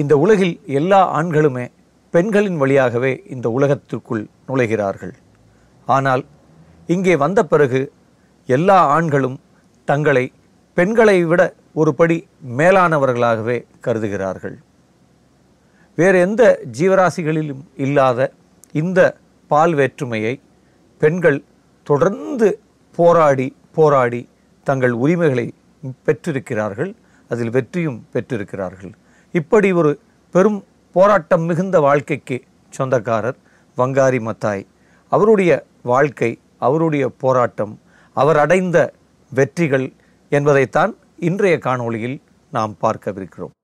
இந்த உலகில் எல்லா ஆண்களுமே பெண்களின் வழியாகவே இந்த உலகத்திற்குள் நுழைகிறார்கள். ஆனால் இங்கே வந்த பிறகு எல்லா ஆண்களும் தங்களை பெண்களை விட ஒரு படி மேலானவர்களாகவே கருதுகிறார்கள். வேறு எந்த ஜீவராசிகளிலும் இல்லாத இந்த பால் வேற்றுமையை பெண்கள் தொடர்ந்து போராடி போராடி தங்கள் உரிமைகளை பெற்றிருக்கிறார்கள் அதில் வெற்றியும் பெற்றிருக்கிறார்கள். இப்படி ஒரு பெரும் போராட்டம் மிகுந்த வாழ்க்கைக்கு சொந்தக்காரர் வங்காரி மத்தாய். அவருடைய வாழ்க்கை அவருடைய போராட்டம் அவர் அடைந்த வெற்றிகள் என்பதைத்தான் இன்றைய காணொளியில் நாம் பார்க்கவிருக்கிறோம்.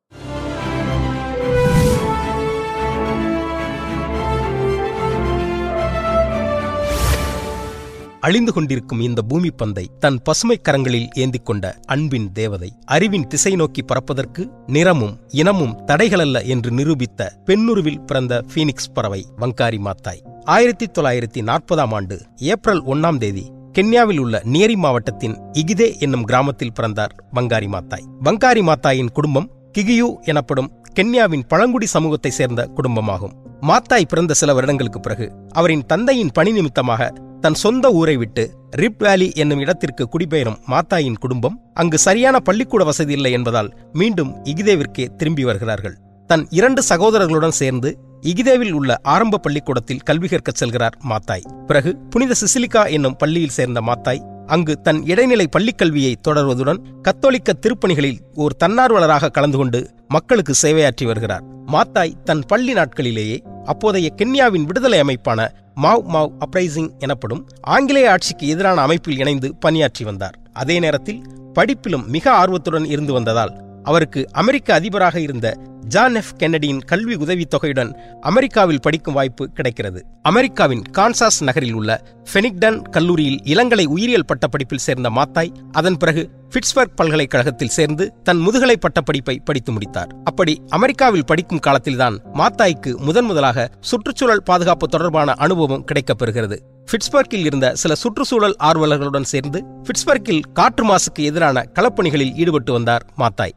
அழிந்து கொண்டிருக்கும் இந்த பூமி பந்தை தன் பசுமை கரங்களில் ஏந்திக் கொண்ட அன்பின் தேவதை அறிவின் திசை நோக்கி பறப்பதற்கு நிறமும் இனமும் தடைகளல்ல என்று நிரூபித்த பெண்ணுருவில் பிறந்த பீனிக்ஸ் பறவை வங்காரி மாத்தாய். ஆயிரத்தி தொள்ளாயிரத்தி நாற்பதாம் ஆண்டு ஏப்ரல் ஒன்னாம் தேதி கென்யாவில் உள்ள நியரி மாவட்டத்தின் இகிதே என்னும் கிராமத்தில் பிறந்தார் வங்காரி மாத்தாய். வங்காரி மாத்தாயின் குடும்பம் கிகியு எனப்படும் கென்யாவின் பழங்குடி சமூகத்தை சேர்ந்த குடும்பமாகும். மாத்தாய் பிறந்த சில வருடங்களுக்கு பிறகு அவரின் தந்தையின் பணி நிமித்தமாக தன் சொந்த ஊரை விட்டு ரிப் வேலி என்னும் இடத்திற்கு குடிபெயரும் மாத்தாயின் குடும்பம் அங்கு சரியான பள்ளிக்கூட வசதி இல்லை என்பதால் மீண்டும் இகிதேவிற்கே திரும்பி வருகிறார்கள். தன் இரண்டு சகோதரர்களுடன் சேர்ந்து இகிதேவில் உள்ள ஆரம்ப பள்ளிக்கூடத்தில் கல்வி கற்கச் செல்கிறார் மாத்தாய். பிறகு புனித சிசிலிகா என்னும் பள்ளியில் சேர்ந்த மாத்தாய் அங்கு தன் இடைநிலை பள்ளிக்கல்வியை தொடர்வதுடன் கத்தோலிக்க திருப்பணிகளில் ஓர் தன்னார்வலராக கலந்து கொண்டு மக்களுக்கு சேவையாற்றி வருகிறார். மாத்தாய் தன் பள்ளி நாட்களிலேயே அப்போதைய கென்யாவின் விடுதலை அமைப்பான மாவ் மாவ் அப்ரைசிங் எனப்படும் ஆங்கிலேய ஆட்சிக்கு எதிரான அமைப்பில் இணைந்து பணியாற்றி வந்தார். அதே நேரத்தில் படிப்பிலும் மிக ஆர்வத்துடன் இருந்து வந்ததால் அவருக்கு அமெரிக்க அதிபராக இருந்த ஜான் எஃப் கென்னடியின் கல்வி உதவித்தொகையுடன் அமெரிக்காவில் படிக்கும் வாய்ப்பு கிடைக்கிறது. அமெரிக்காவின் கான்சாஸ் நகரில் உள்ள ஃபெனிக்டன் கல்லூரியில் இளங்கலை உயிரியல் பட்டப்படிப்பில் சேர்ந்த மாத்தாய் அதன் பிறகு பிட்ஸ்பர்க் பல்கலைக்கழகத்தில் சேர்ந்து தன் முதுகலை பட்டப்படிப்பை படித்து முடித்தார். அப்படி அமெரிக்காவில் படிக்கும் காலத்தில்தான் மாத்தாய்க்கு முதன் முதலாக சுற்றுச்சூழல் பாதுகாப்பு தொடர்பான அனுபவம் கிடைக்கப்பெறுகிறது பிட்ஸ்பர்க்கில் இருந்த சில சுற்றுச்சூழல் ஆர்வலர்களுடன் சேர்ந்து பிட்ஸ்பர்க்கில் காற்று மாசுக்கு எதிரான களப்பணிகளில் ஈடுபட்டு வந்தார் மாத்தாய்.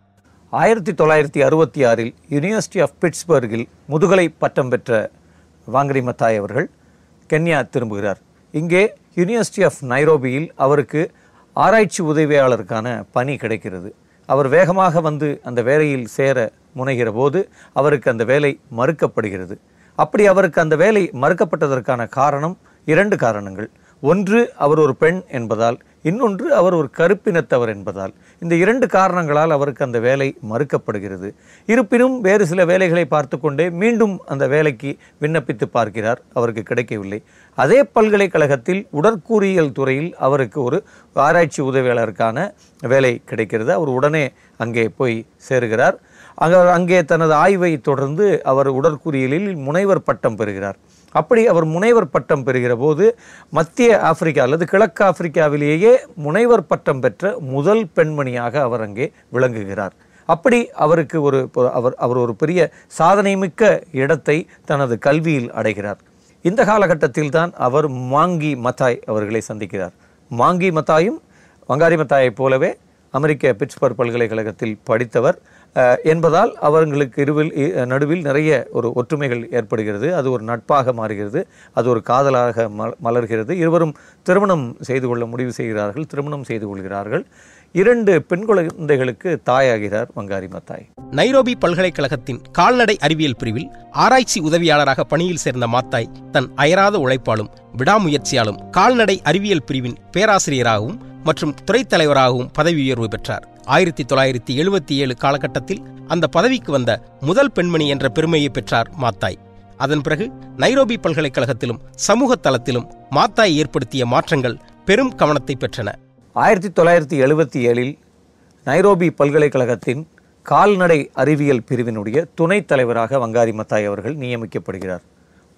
ஆயிரத்தி தொள்ளாயிரத்தி அறுபத்தி ஆறில் யூனிவர்சிட்டி ஆஃப் பிட்ஸ்பர்கில் முதுகலை பட்டம் பெற்ற வாங்கரி மத்தாய் அவர்கள் கென்யா திரும்புகிறார். இங்கே யூனிவர்சிட்டி ஆஃப் நைரோபியில் அவருக்கு ஆராய்ச்சி உதவியாளருக்கான பணி கிடைக்கிறது. அவர் வேகமாக வந்து அந்த வேலையில் சேர முனைகிற போது அவருக்கு அந்த வேலை மறுக்கப்படுகிறது. அப்படி அவருக்கு அந்த வேலை மறுக்கப்பட்டதற்கான காரணம் இரண்டு காரணங்கள். ஒன்று அவர் ஒரு பெண் என்பதால் இன்னொன்று அவர் ஒரு கருப்பினத்தவர் என்பதால். இந்த இரண்டு காரணங்களால் அவருக்கு அந்த வேலை மறுக்கப்படுகிறது. இருப்பினும் வேறு சில வேலைகளை பார்த்து கொண்டே மீண்டும் அந்த வேலைக்கு விண்ணப்பித்து பார்க்கிறார். அவருக்கு கிடைக்கவில்லை. அதே பல்கலைக்கழகத்தில் உடற்கூறியல் துறையில் அவருக்கு ஒரு ஆராய்ச்சி உதவியாளருக்கான வேலை கிடைக்கிறது. அவர் உடனே அங்கே போய் சேருகிறார். அங்கே தனது ஆய்வை தொடர்ந்து அவர் உடற்கூறியலில் முனைவர் பட்டம் பெறுகிறார். அப்படி அவர் முனைவர் பட்டம் பெறுகிற போது மத்திய ஆப்பிரிக்கா அல்லது கிழக்கு ஆப்பிரிக்காவிலேயே முனைவர் பட்டம் பெற்ற முதல் பெண்மணியாக அவர் அங்கே விளங்குகிறார். அப்படி அவருக்கு ஒரு அவர் அவர் ஒரு பெரிய சாதனைமிக்க இடத்தை தனது கல்வியில் அடைகிறார். இந்த காலகட்டத்தில் தான் அவர் மாங்கி மத்தாய் அவர்களை சந்திக்கிறார். மாங்கி மத்தாயும் வங்காரி மத்தாயைப் போலவே அமெரிக்க பிட்ஸ்பர் பல்கலைக்கழகத்தில் படித்தவர். என்பதால் அவர்களுக்கு இருவில் நடுவில் நிறைய ஒரு ஒற்றுமைகள் ஏற்படுகிறது. அது ஒரு நட்பாக மாறுகிறது. அது ஒரு காதலாக மலர்கிறது. இருவரும் திருமணம் செய்து கொள்ள முடிவு செய்கிறார்கள். திருமணம் செய்து கொள்கிறார்கள். இரண்டு பெண் குழந்தைகளுக்கு தாயாகிறார் வங்காரி மத்தாய். நைரோபி பல்கலைக்கழகத்தின் கால்நடை அறிவியல் பிரிவில் ஆராய்ச்சி உதவியாளராக பணியில் சேர்ந்த மாத்தாய் தன் அயராத உழைப்பாலும் விடாமுயற்சியாலும் கால்நடை அறிவியல் பிரிவின் பேராசிரியராகவும் மற்றும் துறைத் தலைவராகவும் பதவி உயர்வு பெற்றார். ஆயிரத்தி தொள்ளாயிரத்தி எழுபத்தி ஏழு காலகட்டத்தில் அந்த பதவிக்கு வந்த முதல் பெண்மணி என்ற பெருமையை பெற்றார் மாத்தாய். அதன் பிறகு நைரோபி பல்கலைக்கழகத்திலும் சமூக தளத்திலும் மாத்தாய் ஏற்படுத்திய மாற்றங்கள் பெரும் கவனத்தை பெற்றன. ஆயிரத்தி தொள்ளாயிரத்தி எழுபத்தி ஏழில் நைரோபி பல்கலைக்கழகத்தின் கால்நடை அறிவியல் பிரிவினுடைய துணைத் தலைவராக வங்காரி மத்தாய் அவர்கள் நியமிக்கப்படுகிறார்.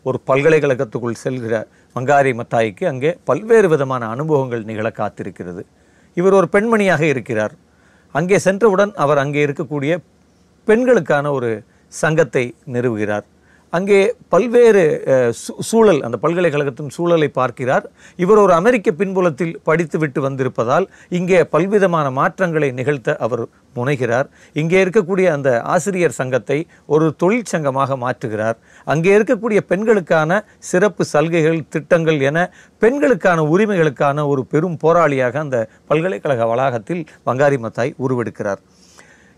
ஒரு பல்கலைக்கழகத்துக்குள் செல்கிற வங்காரி மத்தாய்க்கு அங்கே பல்வேறு விதமான அனுபவங்கள் நிகழ காத்திருக்கிறது. இவர் ஒரு பெண்மணியாக இருக்கிறார். அங்கே சென்றவுடன் அவர் அங்கே இருக்கக்கூடிய பெண்களுக்கான ஒரு சங்கத்தை நிறுவுகிறார். அங்கே பல்வேறு சூழல் அந்த பல்கலைக்கழகத்தின் சூழலை பார்க்கிறார். இவர் ஒரு அமெரிக்க பின்புலத்தில் படித்துவிட்டு வந்திருப்பதால் இங்கே பல்விதமான மாற்றங்களை நிகழ்த்த அவர் முனைகிறார். இங்கே இருக்கக்கூடிய அந்த ஆசிரியர் சங்கத்தை ஒரு தொழிற்சங்கமாக மாற்றுகிறார். அங்கே இருக்கக்கூடிய பெண்களுக்கான சிறப்பு சலுகைகள் திட்டங்கள் என பெண்களுக்கான உரிமைகளுக்கான ஒரு பெரும் போராளியாக அந்த பல்கலைக்கழக வளாகத்தில் வங்காரி மத்தாய் உருவெடுக்கிறார்.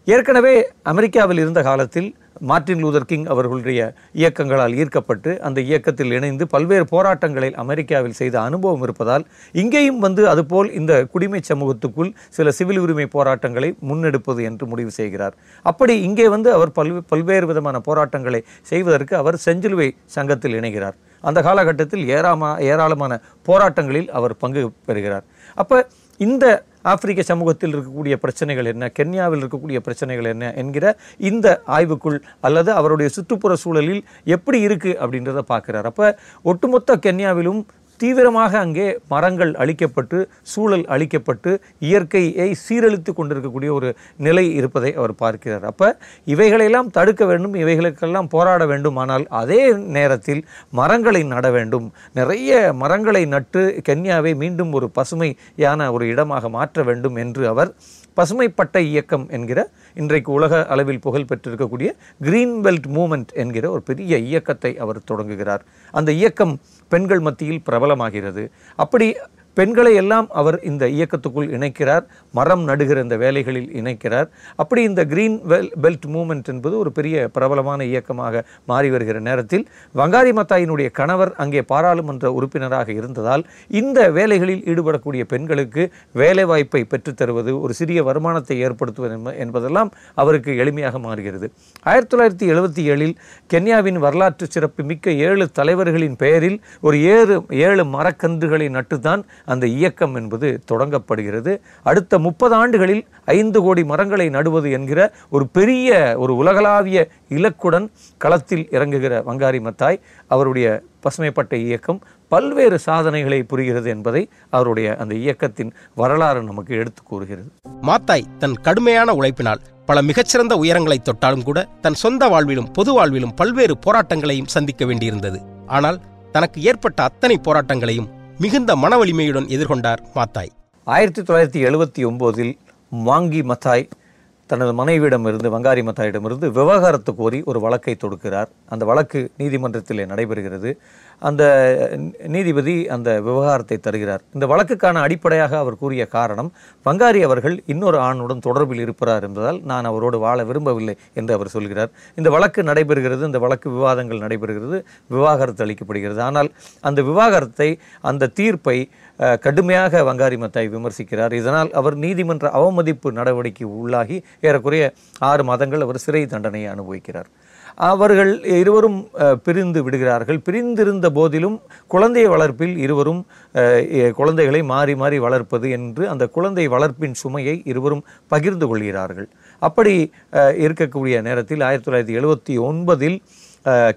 ஏற்கனவே அமெரிக்காவில் இருந்த காலத்தில் மார்ட்டின் லூதர் கிங் அவர்களுடைய இயக்கங்களால் ஈர்க்கப்பட்டு அந்த இயக்கத்தில் இணைந்து பல்வேறு போராட்டங்களை அமெரிக்காவில் செய்த அனுபவம் இருப்பதால் இங்கேயும் வந்து அதுபோல் இந்த குடிமை சமூகத்துக்குள் சில சிவில் உரிமை போராட்டங்களை முன்னெடுப்பது என்று முடிவு செய்கிறார். அப்படி இங்கே வந்து அவர் பல்வே பல்வேறு விதமான போராட்டங்களை செய்வதற்கு அவர் செஞ்சிலுவை சங்கத்தில் இணைகிறார். அந்த காலகட்டத்தில் ஏராமா ஏராளமான போராட்டங்களில் அவர் பங்கு பெறுகிறார். அப்போ இந்த ஆப்பிரிக்க சமூகத்தில் இருக்கக்கூடிய பிரச்சனைகள் என்ன? கென்யாவில் இருக்கக்கூடிய பிரச்சனைகள் என்ன? என்கிற இந்த ஆய்வுக்குள் அல்லது அவருடைய சுற்றுப்புற சூழலில் எப்படி இருக்கு அப்படின்றத பார்க்குறார். அப்போ ஒட்டுமொத்த கென்யாவிலும் தீவிரமாக அங்கே மரங்கள் அழிக்கப்பட்டு சூழல் அழிக்கப்பட்டு இயற்கையை சீரழித்து கொண்டிருக்கக்கூடிய ஒரு நிலை இருப்பதை அவர் பார்க்கிறார். அப்போ இவைகளெல்லாம் தடுக்க வேண்டும் இவைகளுக்கெல்லாம் போராட வேண்டும். ஆனால் அதே நேரத்தில் மரங்களை நட வேண்டும். நிறைய மரங்களை நட்டு கென்யாவை மீண்டும் ஒரு பசுமையான ஒரு இடமாக மாற்ற வேண்டும் என்று அவர் பசுமை பட்டை இயக்கம் என்கிற இன்றைக்கு உலக அளவில் புகழ் பெற்றிருக்கக்கூடிய கிரீன் பெல்ட் மூமெண்ட் என்கிற ஒரு பெரிய இயக்கத்தை அவர் தொடங்குகிறார். அந்த இயக்கம் பெண்கள் மத்தியில் பிரபலமாகிறது. அப்படி பெண்களை எல்லாம் அவர் இந்த இயக்கத்துக்குள் இணைக்கிறார். மரம் நடுகிற இந்த வேலைகளில் இணைக்கிறார். அப்படி இந்த கிரீன் வெல் பெல்ட் மூமெண்ட் என்பது ஒரு பெரிய பிரபலமான இயக்கமாக மாறி வருகிற நேரத்தில் வங்காரி மத்தாயினுடைய கணவர் அங்கே பாராளுமன்ற உறுப்பினராக இருந்ததால் இந்த வேலைகளில் ஈடுபடக்கூடிய பெண்களுக்கு வேலை வாய்ப்பை ஒரு சிறிய வருமானத்தை ஏற்படுத்துவது என்பதெல்லாம் அவருக்கு எளிமையாக மாறுகிறது. ஆயிரத்தி தொள்ளாயிரத்தி எழுபத்தி ஏழில் கென்யாவின் வரலாற்று சிறப்பு மிக்க ஏழு தலைவர்களின் பெயரில் ஒரு ஏழு ஏழு மரக்கன்றுகளை நட்டுதான் அந்த இயக்கம் என்பது தொடங்கப்படுகிறது. அடுத்த முப்பது ஆண்டுகளில் ஐந்து கோடி மரங்களை நடுவது என்கிற ஒரு பெரிய ஒரு உலகளாவிய இலக்குடன் களத்தில் இறங்குகிற வங்காரி மத்தாய் அவருடைய பசுமைப்பட்ட இயக்கம் பல்வேறு சாதனைகளை புரிகிறது என்பதை அவருடைய அந்த இயக்கத்தின் வரலாறு நமக்கு எடுத்து கூறுகிறது. மாத்தாய் தன் கடுமையான உழைப்பினால் பல மிகச்சிறந்த உயரங்களை தொட்டாலும் கூட தன் சொந்த வாழ்விலும் பொது வாழ்விலும் பல்வேறு போராட்டங்களையும் சந்திக்க வேண்டியிருந்தது. ஆனால் தனக்கு ஏற்பட்ட அத்தனை போராட்டங்களையும் மிகுந்த மன வலிமையுடன் எதிர்கொண்டார் மாத்தாய். ஆயிரத்தி தொள்ளாயிரத்தி எழுபத்தி ஒம்போதில் வாங்கி மத்தாய் தனது மனைவியிடமிருந்து வங்காரி மத்தாயிடமிருந்து விவகாரத்து கோரி ஒரு வழக்கை தொடுக்கிறார். அந்த வழக்கு நீதிமன்றத்தில் நடைபெறுகிறது. அந்த நீதிபதி அந்த விவகாரத்தை தருகிறார். இந்த வழக்குக்கான அடிப்படையாக அவர் கூறிய காரணம் பங்காரி அவர்கள் இன்னொரு ஆணுடன் தொடர்பில் இருப்பார் என்பதால் நான் அவரோடு வாழ விரும்பவில்லை என்று அவர் சொல்கிறார். இந்த வழக்கு நடைபெறுகிறது இந்த வழக்கு விவாதங்கள் நடைபெறுகிறது விவாகரத்து அளிக்கப்படுகிறது. ஆனால் அந்த விவாகரத்தை அந்த தீர்ப்பை கடுமையாக வங்காரி மத்தாய் விமர்சிக்கிறார். இதனால் அவர் நீதிமன்ற அவமதிப்பு நடவடிக்கை உள்ளாகி ஏறக்குறைய ஆறு மாதங்கள் அவர் சிறை தண்டனையை அனுபவிக்கிறார். அவர்கள் இருவரும் பிரிந்து விடுகிறார்கள். பிரிந்திருந்த போதிலும் குழந்தை வளர்ப்பில் இருவரும் குழந்தைகளை மாறி மாறி வளர்ப்பது என்று அந்த குழந்தை வளர்ப்பின் சுமையை இருவரும் பகிர்ந்து கொள்கிறார்கள். அப்படி இருக்கக்கூடிய நேரத்தில் ஆயிரத்தி தொள்ளாயிரத்தி எழுபத்தி ஒன்பதில்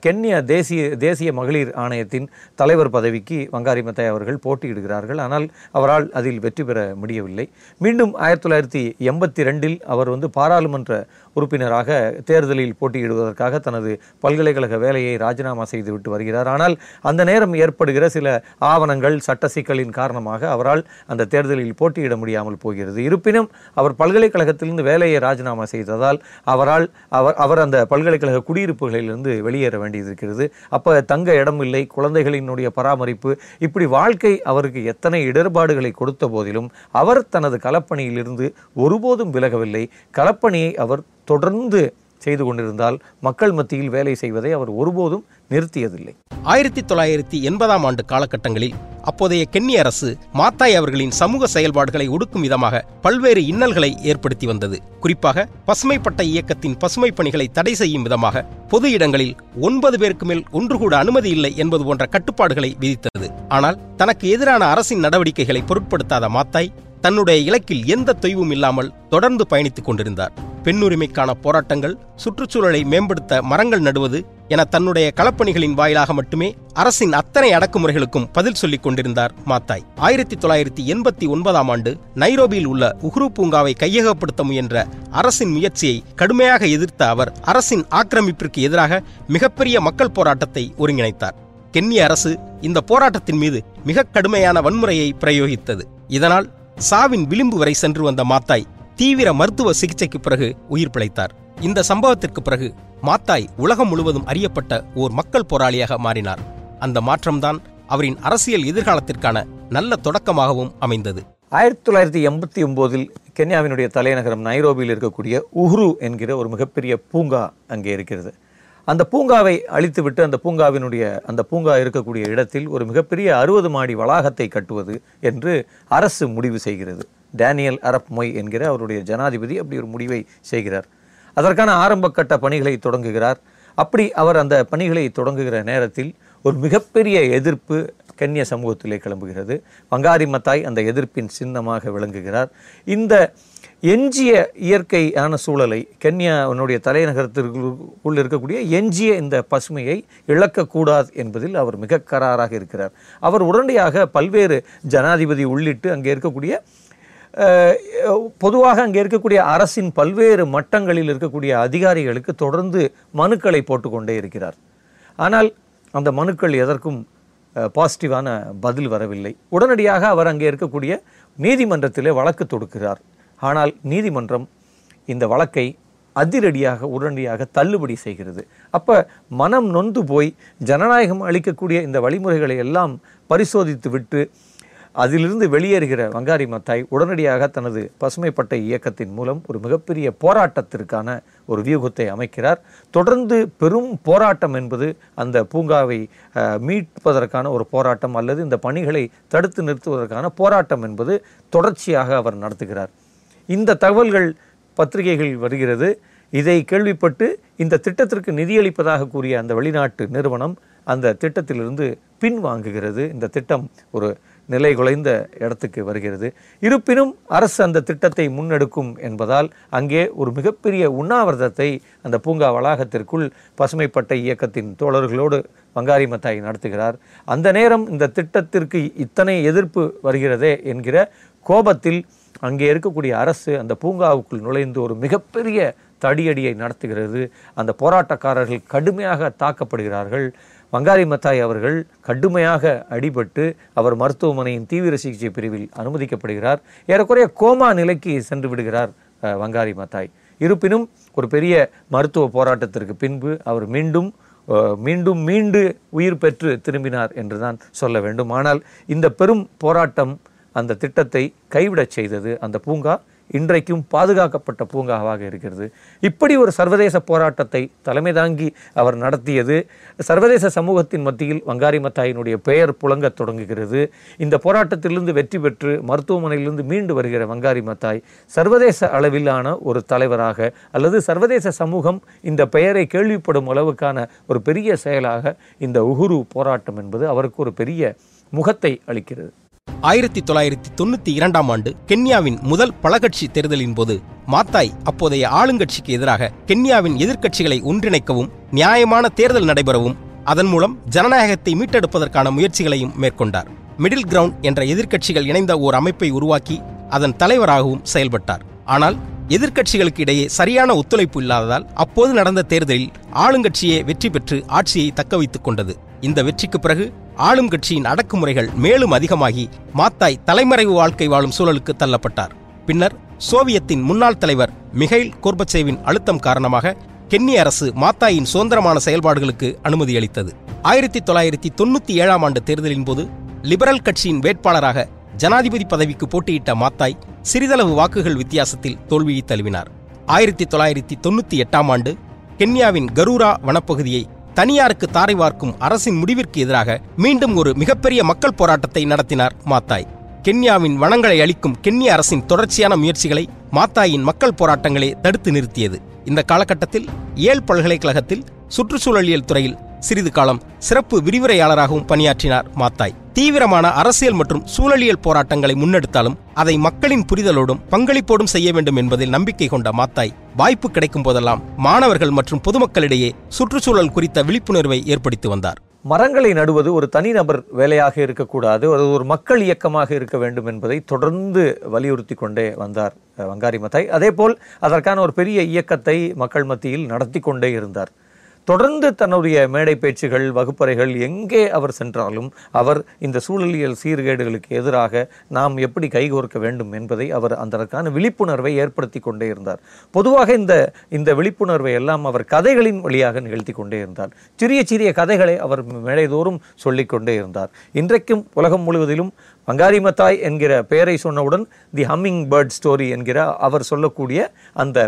கென்யா தேசிய தேசிய மகளிர் ஆணையத்தின் தலைவர் பதவிக்கு வங்காரி மத்தாய் அவர்கள் போட்டியிடுகிறார்கள். ஆனால் அவரால் அதில் வெற்றி பெற முடியவில்லை. மீண்டும் ஆயிரத்தி தொள்ளாயிரத்தி எண்பத்தி ரெண்டில் அவர் வந்து பாராளுமன்ற உறுப்பினராக தேர்தலில் போட்டியிடுவதற்காக தனது பல்கலைக்கழக வேலையை ராஜினாமா செய்துவிட்டு வருகிறார். ஆனால் அந்த நேரம் ஏற்படுகிற சில ஆவணங்கள் சட்ட சிக்கலின் காரணமாக அவரால் அந்த தேர்தலில் போட்டியிட முடியாமல் போகிறது. இருப்பினும் அவர் பல்கலைக்கழகத்திலிருந்து வேலையை ராஜினாமா செய்ததால் அவரால் அவர் அவர் அந்த பல்கலைக்கழக குடியிருப்புகளிலிருந்து வெளியேற வேண்டியிருக்கிறது. அப்போ தங்க இடம் இல்லை குழந்தைகளினுடைய பராமரிப்பு இப்படி வாழ்க்கை அவருக்கு எத்தனை இடர்பாடுகளை கொடுத்த போதிலும் அவர் தனது களப்பணியிலிருந்து ஒருபோதும் விலகவில்லை. களப்பணியை அவர் தொடர்ந்து செய்து கொண்டிருந்தால் மக்கள் மத்தியில் வேலை செய்வதை அவர் ஒருபோதும் நிறுத்தியதில்லை. ஆயிரத்தி தொள்ளாயிரத்தி எண்பதாம் ஆண்டு காலகட்டங்களில் அப்போதைய கென்னிய அரசு மாத்தாய் அவர்களின் சமூக செயல்பாடுகளை ஒடுக்கும் விதமாக பல்வேறு இன்னல்களை ஏற்படுத்தி வந்தது. குறிப்பாக பசுமைப்பட்ட இயக்கத்தின் பசுமை பணிகளை தடை செய்யும் விதமாக பொது இடங்களில் ஒன்பது பேருக்கு மேல் ஒன்று கூட அனுமதி இல்லை என்பது போன்ற கட்டுப்பாடுகளை விதித்தது. ஆனால் தனக்கு எதிரான அரசின் நடவடிக்கைகளை பொருட்படுத்தாத மாத்தாய் தன்னுடைய இலக்கில் எந்த தொய்வும் இல்லாமல் தொடர்ந்து பயணித்துக் கொண்டிருந்தார். பெண்ணுரிமைக்கான போராட்டங்கள் சுற்றுச்சூழலை மேம்படுத்த மரங்கள் நடுவது என தன்னுடைய களப்பணிகளின் வாயிலாக மட்டுமே அரசின் அத்தனை அடக்குமுறைகளுக்கும் பதில் சொல்லிக் கொண்டிருந்தார் மாத்தாய். ஆயிரத்தி தொள்ளாயிரத்தி எண்பத்தி ஒன்பதாம் ஆண்டு நைரோபியில் உள்ள உஹ்ரு பூங்காவை கையகப்படுத்த முயன்ற அரசின் முயற்சியை கடுமையாக எதிர்த்த அவர் அரசின் ஆக்கிரமிப்பிற்கு எதிராக மிகப்பெரிய மக்கள் போராட்டத்தை ஒருங்கிணைத்தார். கென்னிய அரசு இந்த போராட்டத்தின் மீது மிக கடுமையான வன்முறையை பிரயோகித்தது. இதனால் சாவின் விளிம்பு வரை சென்று வந்த மாத்தாய் தீவிர மருத்துவ சிகிச்சைக்கு பிறகு உயிர் பிழைத்தார். இந்த சம்பவத்திற்கு பிறகு மாத்தாய் உலகம் முழுவதும் அறியப்பட்ட ஓர் மக்கள் போராளியாக மாறினார். அந்த மாற்றம்தான் அவரின் அரசியல் எதிர்காலத்திற்கான நல்ல தொடக்கமாகவும் அமைந்தது. ஆயிரத்தி தொள்ளாயிரத்தி எண்பத்தி ஒம்போதில் கென்யாவினுடைய தலைநகரம் நைரோபியில் இருக்கக்கூடிய உஹ்ரு என்கிற ஒரு மிகப்பெரிய பூங்கா அங்கே இருக்கிறது. அந்த பூங்காவை அழித்துவிட்டு அந்த பூங்காவினுடைய அந்த பூங்கா இருக்கக்கூடிய இடத்தில் ஒரு மிகப்பெரிய அறுபது மாடி வளாகத்தை கட்டுவது என்று அரசு முடிவு செய்கிறது. டேனியல் அரப் மொய் என்கிற அவருடைய ஜனாதிபதி அப்படி ஒரு முடிவை செய்கிறார். அதற்கான ஆரம்ப கட்ட பணிகளை தொடங்குகிறார். அப்படி அவர் அந்த பணிகளை தொடங்குகிற நேரத்தில் ஒரு மிகப்பெரிய எதிர்ப்பு கன்னிய சமூகத்திலே கிளம்புகிறது. வங்காரி மத்தாய் அந்த எதிர்ப்பின் சின்னமாக விளங்குகிறார். இந்த எஞ்சிய இயற்கையான சூழலை கென்யாவினுடைய தலைநகரத்திற்குள் இருக்கக்கூடிய எஞ்சிய இந்த பசுமையை இழக்கக்கூடாது என்பதில் அவர் மிக கராராக இருக்கிறார். அவர் உடனடியாக பல்வேறு ஜனாதிபதி உள்ளிட்டு அங்கே இருக்கக்கூடிய பொதுவாக அங்கே இருக்கக்கூடிய அரசின் பல்வேறு மட்டங்களில் இருக்கக்கூடிய அதிகாரிகளுக்கு தொடர்ந்து மனுக்களை போட்டுக்கொண்டே இருக்கிறார். ஆனால் அந்த மனுக்கள் எதற்கும் பாசிட்டிவான பதில் வரவில்லை. உடனடியாக அவர் அங்கே இருக்கக்கூடிய நீதிமன்றத்திலே வழக்கு தொடுக்கிறார். ஆனால் நீதிமன்றம் இந்த வழக்கை அதிரடியாக உடனடியாக தள்ளுபடி செய்கிறது. அப்போ மனம் நொந்து போய் ஜனநாயகம் அளிக்கக்கூடிய இந்த வழிமுறைகளை எல்லாம் பரிசோதித்து விட்டு அதிலிருந்து வெளியேறுகிற வங்காரி மத்தாய் உடனடியாக தனது பசுமைப்பட்ட இயக்கத்தின் மூலம் ஒரு மிகப்பெரிய போராட்டத்திற்கான ஒரு வியூகத்தை அமைக்கிறார். தொடர்ந்து பெரும் போராட்டம் என்பது அந்த பூங்காவை மீட்பதற்கான ஒரு போராட்டம் அல்லது இந்த பணிகளை தடுத்து நிறுத்துவதற்கான போராட்டம் என்பது தொடர்ச்சியாக அவர் நடத்துகிறார். இந்த தகவல்கள் பத்திரிகைகளில் வருகிறது. இதை கேள்விப்பட்டு இந்த திட்டத்திற்கு நிதியளிப்பதாக கூறிய அந்த வெளிநாட்டு நிறுவனம் அந்த திட்டத்திலிருந்து பின்வாங்குகிறது இந்த திட்டம் ஒரு நிலை குலைந்த இடத்துக்கு வருகிறது. இருப்பினும் அரசு அந்த திட்டத்தை முன்னெடுக்கும் என்பதால் அங்கே ஒரு மிகப்பெரிய உண்ணாவிரதத்தை அந்த பூங்கா வளாகத்திற்குள் பசுமைப்பட்ட இயக்கத்தின் தோழர்களோடு வங்காரி மத்தாய் நடத்துகிறார். அந்த நேரம் இந்த திட்டத்திற்கு இத்தனை எதிர்ப்பு வருகிறதே என்கிற கோபத்தில் அங்கே இருக்கக்கூடிய அரசு அந்த பூங்காவுக்குள் நுழைந்து ஒரு மிகப்பெரிய தடியடியை நடத்துகிறது. அந்த போராட்டக்காரர்கள் கடுமையாக தாக்கப்படுகிறார்கள். வங்காரி மத்தாய் அவர்கள் கடுமையாக அடிபட்டு அவர் மருத்துவமனையின் தீவிர சிகிச்சை பிரிவில் அனுமதிக்கப்படுகிறார். ஏறக்குறைய கோமா நிலைக்கு சென்று விடுகிறார் வங்காரி மத்தாய். இருப்பினும் ஒரு பெரிய மருத்துவ போராட்டத்திற்கு பின்பு அவர் மீண்டும் மீண்டும் மீண்டு உயிர் பெற்று திரும்பினார் என்றுதான் சொல்ல வேண்டும். ஆனால் இந்த பெரும் போராட்டம் அந்த திட்டத்தை கைவிடச் செய்தது அந்த பூங்கா இன்றைக்கும் பாதுகாக்கப்பட்ட பூங்காவாக இருக்கிறது. இப்படி ஒரு சர்வதேச போராட்டத்தை தலைமை தாங்கி அவர் நடத்தியது. சர்வதேச சமூகத்தின் மத்தியில் வங்காரி மத்தாயினுடைய பெயர் புழங்கத் தொடங்குகிறது. இந்த போராட்டத்திலிருந்து வெற்றி பெற்று மருத்துவமனையிலிருந்து மீண்டு வருகிற வங்காரி மத்தாய் சர்வதேச அளவிலான ஒரு தலைவராக அல்லது சர்வதேச சமூகம் இந்த பெயரை கேள்விப்படும் அளவுக்கான ஒரு பெரிய செயலாக இந்த உகுரு போராட்டம் என்பது அவருக்கு ஒரு பெரிய முகத்தை அளிக்கிறது. ஆயிரத்தி தொள்ளாயிரத்தி தொண்ணூத்தி இரண்டாம் ஆண்டு கென்யாவின் முதல் பலகட்சி தேர்தலின் போது மாத்தாய் அப்போதைய ஆளுங்கட்சிக்கு எதிராக கென்யாவின் எதிர்க்கட்சிகளை ஒன்றிணைக்கவும் நியாயமான தேர்தல் நடைபெறவும் அதன் மூலம் ஜனநாயகத்தை மீட்டெடுப்பதற்கான முயற்சிகளையும் மேற்கொண்டார். மிடில் கிரவுண்ட் என்ற எதிர்க்கட்சிகள் இணைந்த ஓர் அமைப்பை உருவாக்கி அதன் தலைவராகவும் செயல்பட்டார். ஆனால் எதிர்க்கட்சிகளுக்கு இடையே சரியான ஒத்துழைப்பு இல்லாததால் அப்போது நடந்த தேர்தலில் ஆளுங்கட்சியே வெற்றி பெற்று ஆட்சியை தக்கவைத்துக் கொண்டது. இந்த வெற்றிக்கு பிறகு ஆளும் கட்சியின் அடக்குமுறைகள் மேலும் அதிகமாகி மாத்தாய் தலைமறைவு வாழ்க்கை வாழும் சூழலுக்கு தள்ளப்பட்டார். பின்னர் சோவியத்தின் முன்னாள் தலைவர் மிகைல் கோர்பச்சேவின் அழுத்தம் காரணமாக கென்னிய அரசு மாத்தாயின் சுதந்திரமான செயல்பாடுகளுக்கு அனுமதி அளித்தது. ஆயிரத்தி தொள்ளாயிரத்தி தொண்ணூத்தி ஏழாம் ஆண்டு தேர்தலின் போது லிபரல் கட்சியின் வேட்பாளராக ஜனாதிபதி பதவிக்கு போட்டியிட்ட மாத்தாய் சிறிதளவு வாக்குகள் வித்தியாசத்தில் தோல்வியை தழுவினார். ஆயிரத்தி தொள்ளாயிரத்தி தொண்ணூத்தி எட்டாம் ஆண்டு கென்யாவின் கரூரா வனப்பகுதியை தனியாருக்கு தாரை வார்க்கும் அரசின் முடிவிற்கு எதிராக மீண்டும் ஒரு மிகப்பெரிய மக்கள் போராட்டத்தை நடத்தினார் மாத்தாய். கென்யாவின் வனங்களை அளிக்கும் கென்ய அரசின் தொடர்ச்சியான முயற்சிகளை மாத்தாயின் மக்கள் போராட்டங்களே தடுத்து நிறுத்தியது. இந்த காலகட்டத்தில் ஏல் பல்கலைக்கழகத்தில் சுற்றுச்சூழலியல் துறையில் சிறிது காலம் சிறப்பு விரிவுரையாளராகவும் பணியாற்றினார் மாத்தாய். தீவிரமான அரசியல் மற்றும் சூழலியல் போராட்டங்களை முன்னெடுத்தாலும் அதை மக்களின் புரிதலோடும் பங்களிப்போடும் செய்ய வேண்டும் என்பதில் நம்பிக்கை கொண்ட மாத்தாய் வாய்ப்பு கிடைக்கும் போதெல்லாம் மாணவர்கள் மற்றும் பொதுமக்களிடையே சுற்றுச்சூழல் குறித்த விழிப்புணர்வை ஏற்படுத்தி வந்தார். மரங்களை நடுவது ஒரு தனிநபர் வேலையாக இருக்கக்கூடாது அது ஒரு மக்கள் இயக்கமாக இருக்க வேண்டும் என்பதை தொடர்ந்து வலியுறுத்தி கொண்டே வந்தார் வங்காரி மத்தாய். அதேபோல் அதற்கான ஒரு பெரிய இயக்கத்தை மக்கள் மத்தியில் நடத்தி கொண்டே இருந்தார். தொடர்ந்து தன்னுடைய மேடை பேச்சுகள் வகுப்பறைகள் எங்கே அவர் சென்றாலும் அவர் இந்த சூழலியல் சீர்கேடுகளுக்கு எதிராக நாம் எப்படி கைகோர்க்க வேண்டும் என்பதை அவர் அதற்கான விழிப்புணர்வை ஏற்படுத்தி கொண்டே இருந்தார். பொதுவாக இந்த இந்த விழிப்புணர்வை எல்லாம் அவர் கதைகளின் வழியாக நிகழ்த்தி கொண்டே இருந்தார். சிறிய சிறிய கதைகளை அவர் மேடைதோறும் சொல்லிக்கொண்டே இருந்தார். இன்றைக்கும் உலகம் முழுவதிலும் வங்காரி மத்தாய் என்கிற பெயரை சொன்னவுடன் தி ஹம்மிங் பேர்ட் ஸ்டோரி என்கிற அவர் சொல்லக்கூடிய அந்த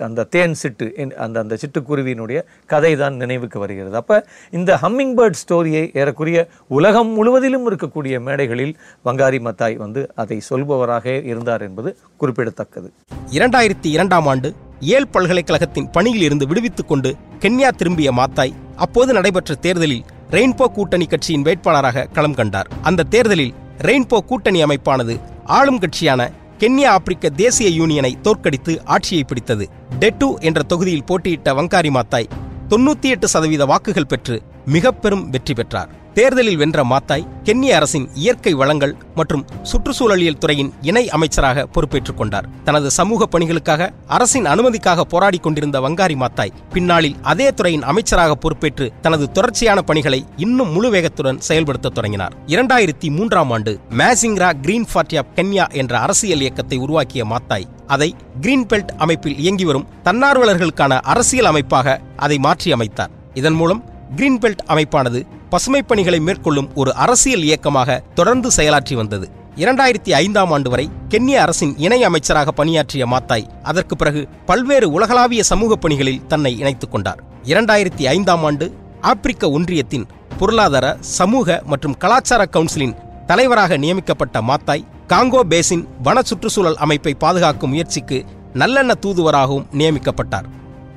அந்த தேன் சிட்டு என்- அந்த அந்த சிட்டுக்குருவியினுடைய கதை தான் நினைவுக்கு வருகிறது. அப்போ இந்த ஹம்மிங் பேர்ட் ஸ்டோரியை ஏறக்குரிய உலகம் முழுவதிலும் இருக்கக்கூடிய மேடைகளில் வங்காரி மத்தாய் வந்து அதை சொல்பவராக இருந்தார் என்பது குறிப்பிடத்தக்கது. இரண்டாயிரத்தி இரண்டாம் ஆண்டு ஏல் பல்கலைக்கழகத்தின் பணியில் இருந்து விடுவித்துக் கொண்டு கென்யா திரும்பிய மாத்தாய் அப்போது நடைபெற்ற தேர்தலில் ரெயின்போ கூட்டணி கட்சியின் வேட்பாளராக களம் கண்டார். அந்த தேர்தலில் ரெயின்போ கூட்டணி அமைப்பானது ஆளும் கட்சியான கென்யா ஆப்பிரிக்க தேசிய யூனியனை தோற்கடித்து ஆட்சியை பிடித்தது. டெட்டு என்ற தொகுதியில் போட்டியிட்ட வங்காரி மாத்தாய் தொண்ணூத்தி எட்டு சதவீத வாக்குகள் பெற்று மிக பெரும் வெற்றி பெற்றார். தேர்தலில் வென்ற மாத்தாய் கென்னிய அரசின் இயற்கை வளங்கள் மற்றும் சுற்றுச்சூழலியல் துறையின் இணை அமைச்சராக பொறுப்பேற்றுக் கொண்டார். தனது சமூக பணிகளுக்காக அரசின் அனுமதிக்காக போராடிக் கொண்டிருந்த வங்காரி மாத்தாய் பின்னாளில் அதே துறையின் அமைச்சராக பொறுப்பேற்று தனது தொடர்ச்சியான பணிகளை இன்னும் முழு வேகத்துடன் செயல்படுத்த தொடங்கினார். இரண்டாயிரத்தி மூன்றாம் ஆண்டு Mazingira Green Party of Kenya என்ற அரசியல் இயக்கத்தை உருவாக்கிய மாத்தாய் அதை கிரீன் பெல்ட் அமைப்பில் இயங்கி வரும் தன்னார்வலர்களுக்கான அரசியல் அமைப்பாக அதை மாற்றி அமைத்தார் இதன் மூலம் கிரீன் பெல்ட் அமைப்பானது பசுமை பணிகளை மேற்கொள்ளும் ஒரு அரசியல் இயக்கமாக தொடர்ந்து செயலாற்றி வந்தது. இரண்டாயிரத்தி ஐந்தாம் ஆண்டு வரை கென்னிய அரசின் இணை அமைச்சராக பணியாற்றிய மாத்தாய் அதற்கு பிறகு பல்வேறு உலகளாவிய சமூக பணிகளில் தன்னை இணைத்துக் கொண்டார். இரண்டாயிரத்தி ஐந்தாம் ஆண்டு ஆப்பிரிக்க ஒன்றியத்தின் பொருளாதார சமூக மற்றும் கலாச்சார கவுன்சிலின் தலைவராக நியமிக்கப்பட்ட மாத்தாய் காங்கோ பேசின் வன சுற்றுச்சூழல் அமைப்பை பாதுகாக்கும் முயற்சிக்கு நல்லெண்ண தூதுவராகவும் நியமிக்கப்பட்டார்.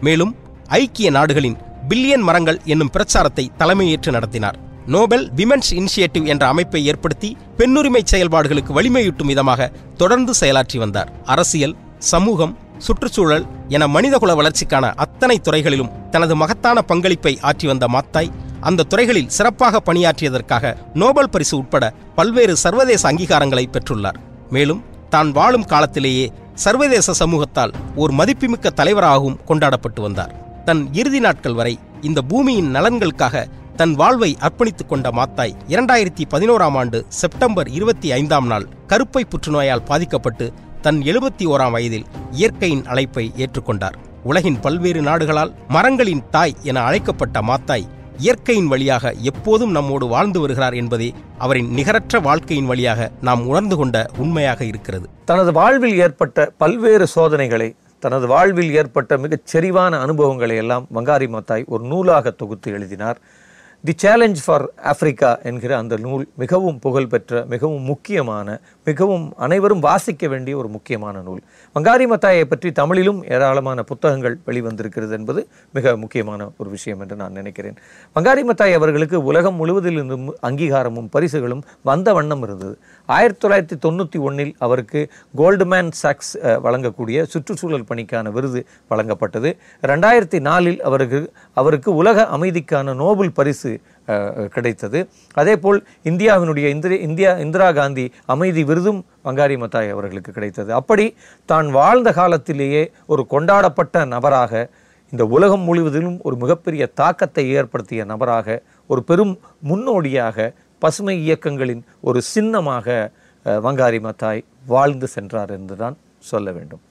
மேலும் ஐக்கிய நாடுகளின் பில்லியன் மரங்கள் என்னும் பிரச்சாரத்தை தலைமையேற்று நடத்தினார். நோபல் விமென்ஸ் இனிஷியேட்டிவ் என்ற அமைப்பை ஏற்படுத்தி பெண்ணுரிமை செயல்பாடுகளுக்கு வலிமையூட்டும் விதமாக தொடர்ந்து செயலாற்றி வந்தார். அரசியல் சமூகம் சுற்றுச்சூழல் என மனிதகுல வளர்ச்சிக்கான அத்தனை துறைகளிலும் தனது மகத்தான பங்களிப்பை ஆற்றி வந்த மாத்தாய் அந்த துறைகளில் சிறப்பாக பணியாற்றியதற்காக நோபல் பரிசு உட்பட பல்வேறு சர்வதேச அங்கீகாரங்களை பெற்றுள்ளார். மேலும் தான் வாழும் காலத்திலேயே சர்வதேச சமூகத்தால் ஒரு மதிப்புமிக்க தலைவராகவும் கொண்டாடப்பட்டு வந்தார். தன் இறுதி நாட்கள் வரை இந்த பூமியின் நலன்களுக்காக தன் வாழ்வை அர்ப்பணித்துக் கொண்ட மாத்தாய் இரண்டாயிரத்தி பதினோராம் ஆண்டு செப்டம்பர் இருபத்தி ஐந்தாம் நாள் கருப்பை புற்றுநோயால் பாதிக்கப்பட்டு தன் எழுபத்தி ஓராம் வயதில் இயற்கையின் அழைப்பை ஏற்றுக்கொண்டார். உலகின் பல்வேறு நாடுகளால் மரங்களின் தாய் என அழைக்கப்பட்ட மாத்தாய் இயற்கையின் வழியாக எப்போதும் நம்மோடு வாழ்ந்து வருகிறார் என்பதே அவரின் நிகரற்ற வாழ்க்கையின் வழியாக நாம் உணர்ந்து கொண்ட உண்மையாக இருக்கிறது. தனது வாழ்வில் ஏற்பட்ட பல்வேறு சோதனைகளை தனது வாழ்வில் ஏற்பட்ட மிகச் செறிவான அனுபவங்களை எல்லாம் வங்காரி மத்தாய் ஒரு நூலாக தொகுத்து எழுதினார். தி சேலஞ்ச் ஃபார் ஆஃப்ரிக்கா என்கிற அந்த நூல் மிகவும் புகழ்பெற்ற மிகவும் முக்கியமான மிகவும் அனைவரும் வாசிக்க வேண்டிய ஒரு முக்கியமான நூல். வங்காரி மத்தாயை பற்றி தமிழிலும் ஏராளமான புத்தகங்கள் வெளிவந்திருக்கிறது என்பது மிக முக்கியமான ஒரு விஷயம் என்று நான் நினைக்கிறேன். வங்காரி மத்தாய் அவர்களுக்கு உலகம் முழுவதிலிருந்தும் அங்கீகாரமும் பரிசுகளும் வந்த வண்ணம் இருந்தது. ஆயிரத்தி தொள்ளாயிரத்தி தொண்ணூற்றி ஒன்றில் அவருக்கு கோல்டுமேன் சாக்ஸ் வழங்கக்கூடிய சுற்றுச்சூழல் பணிக்கான விருது வழங்கப்பட்டது. ரெண்டாயிரத்தி நாலில் அவருக்கு அவருக்கு உலக அமைதிக்கான நோபல் பரிசு கிடைத்தது. அதேபோல் இந்தியாவினுடைய இந்திர இந்தியா இந்திரா காந்தி அமைதி விருதும் வங்காரி மத்தாய் அவர்களுக்கு கிடைத்தது. அப்படி தான் வாழ்ந்த காலத்திலேயே ஒரு கொண்டாடப்பட்ட நபராக இந்த உலகம் முழுவதிலும் ஒரு மிகப்பெரிய தாக்கத்தை ஏற்படுத்திய நபராக ஒரு பெரும் முன்னோடியாக பசுமை இயக்கங்களின் ஒரு சின்னமாக வங்காரி மத்தாய் வாழ்ந்து சென்றார் என்றுதான் சொல்ல வேண்டும்.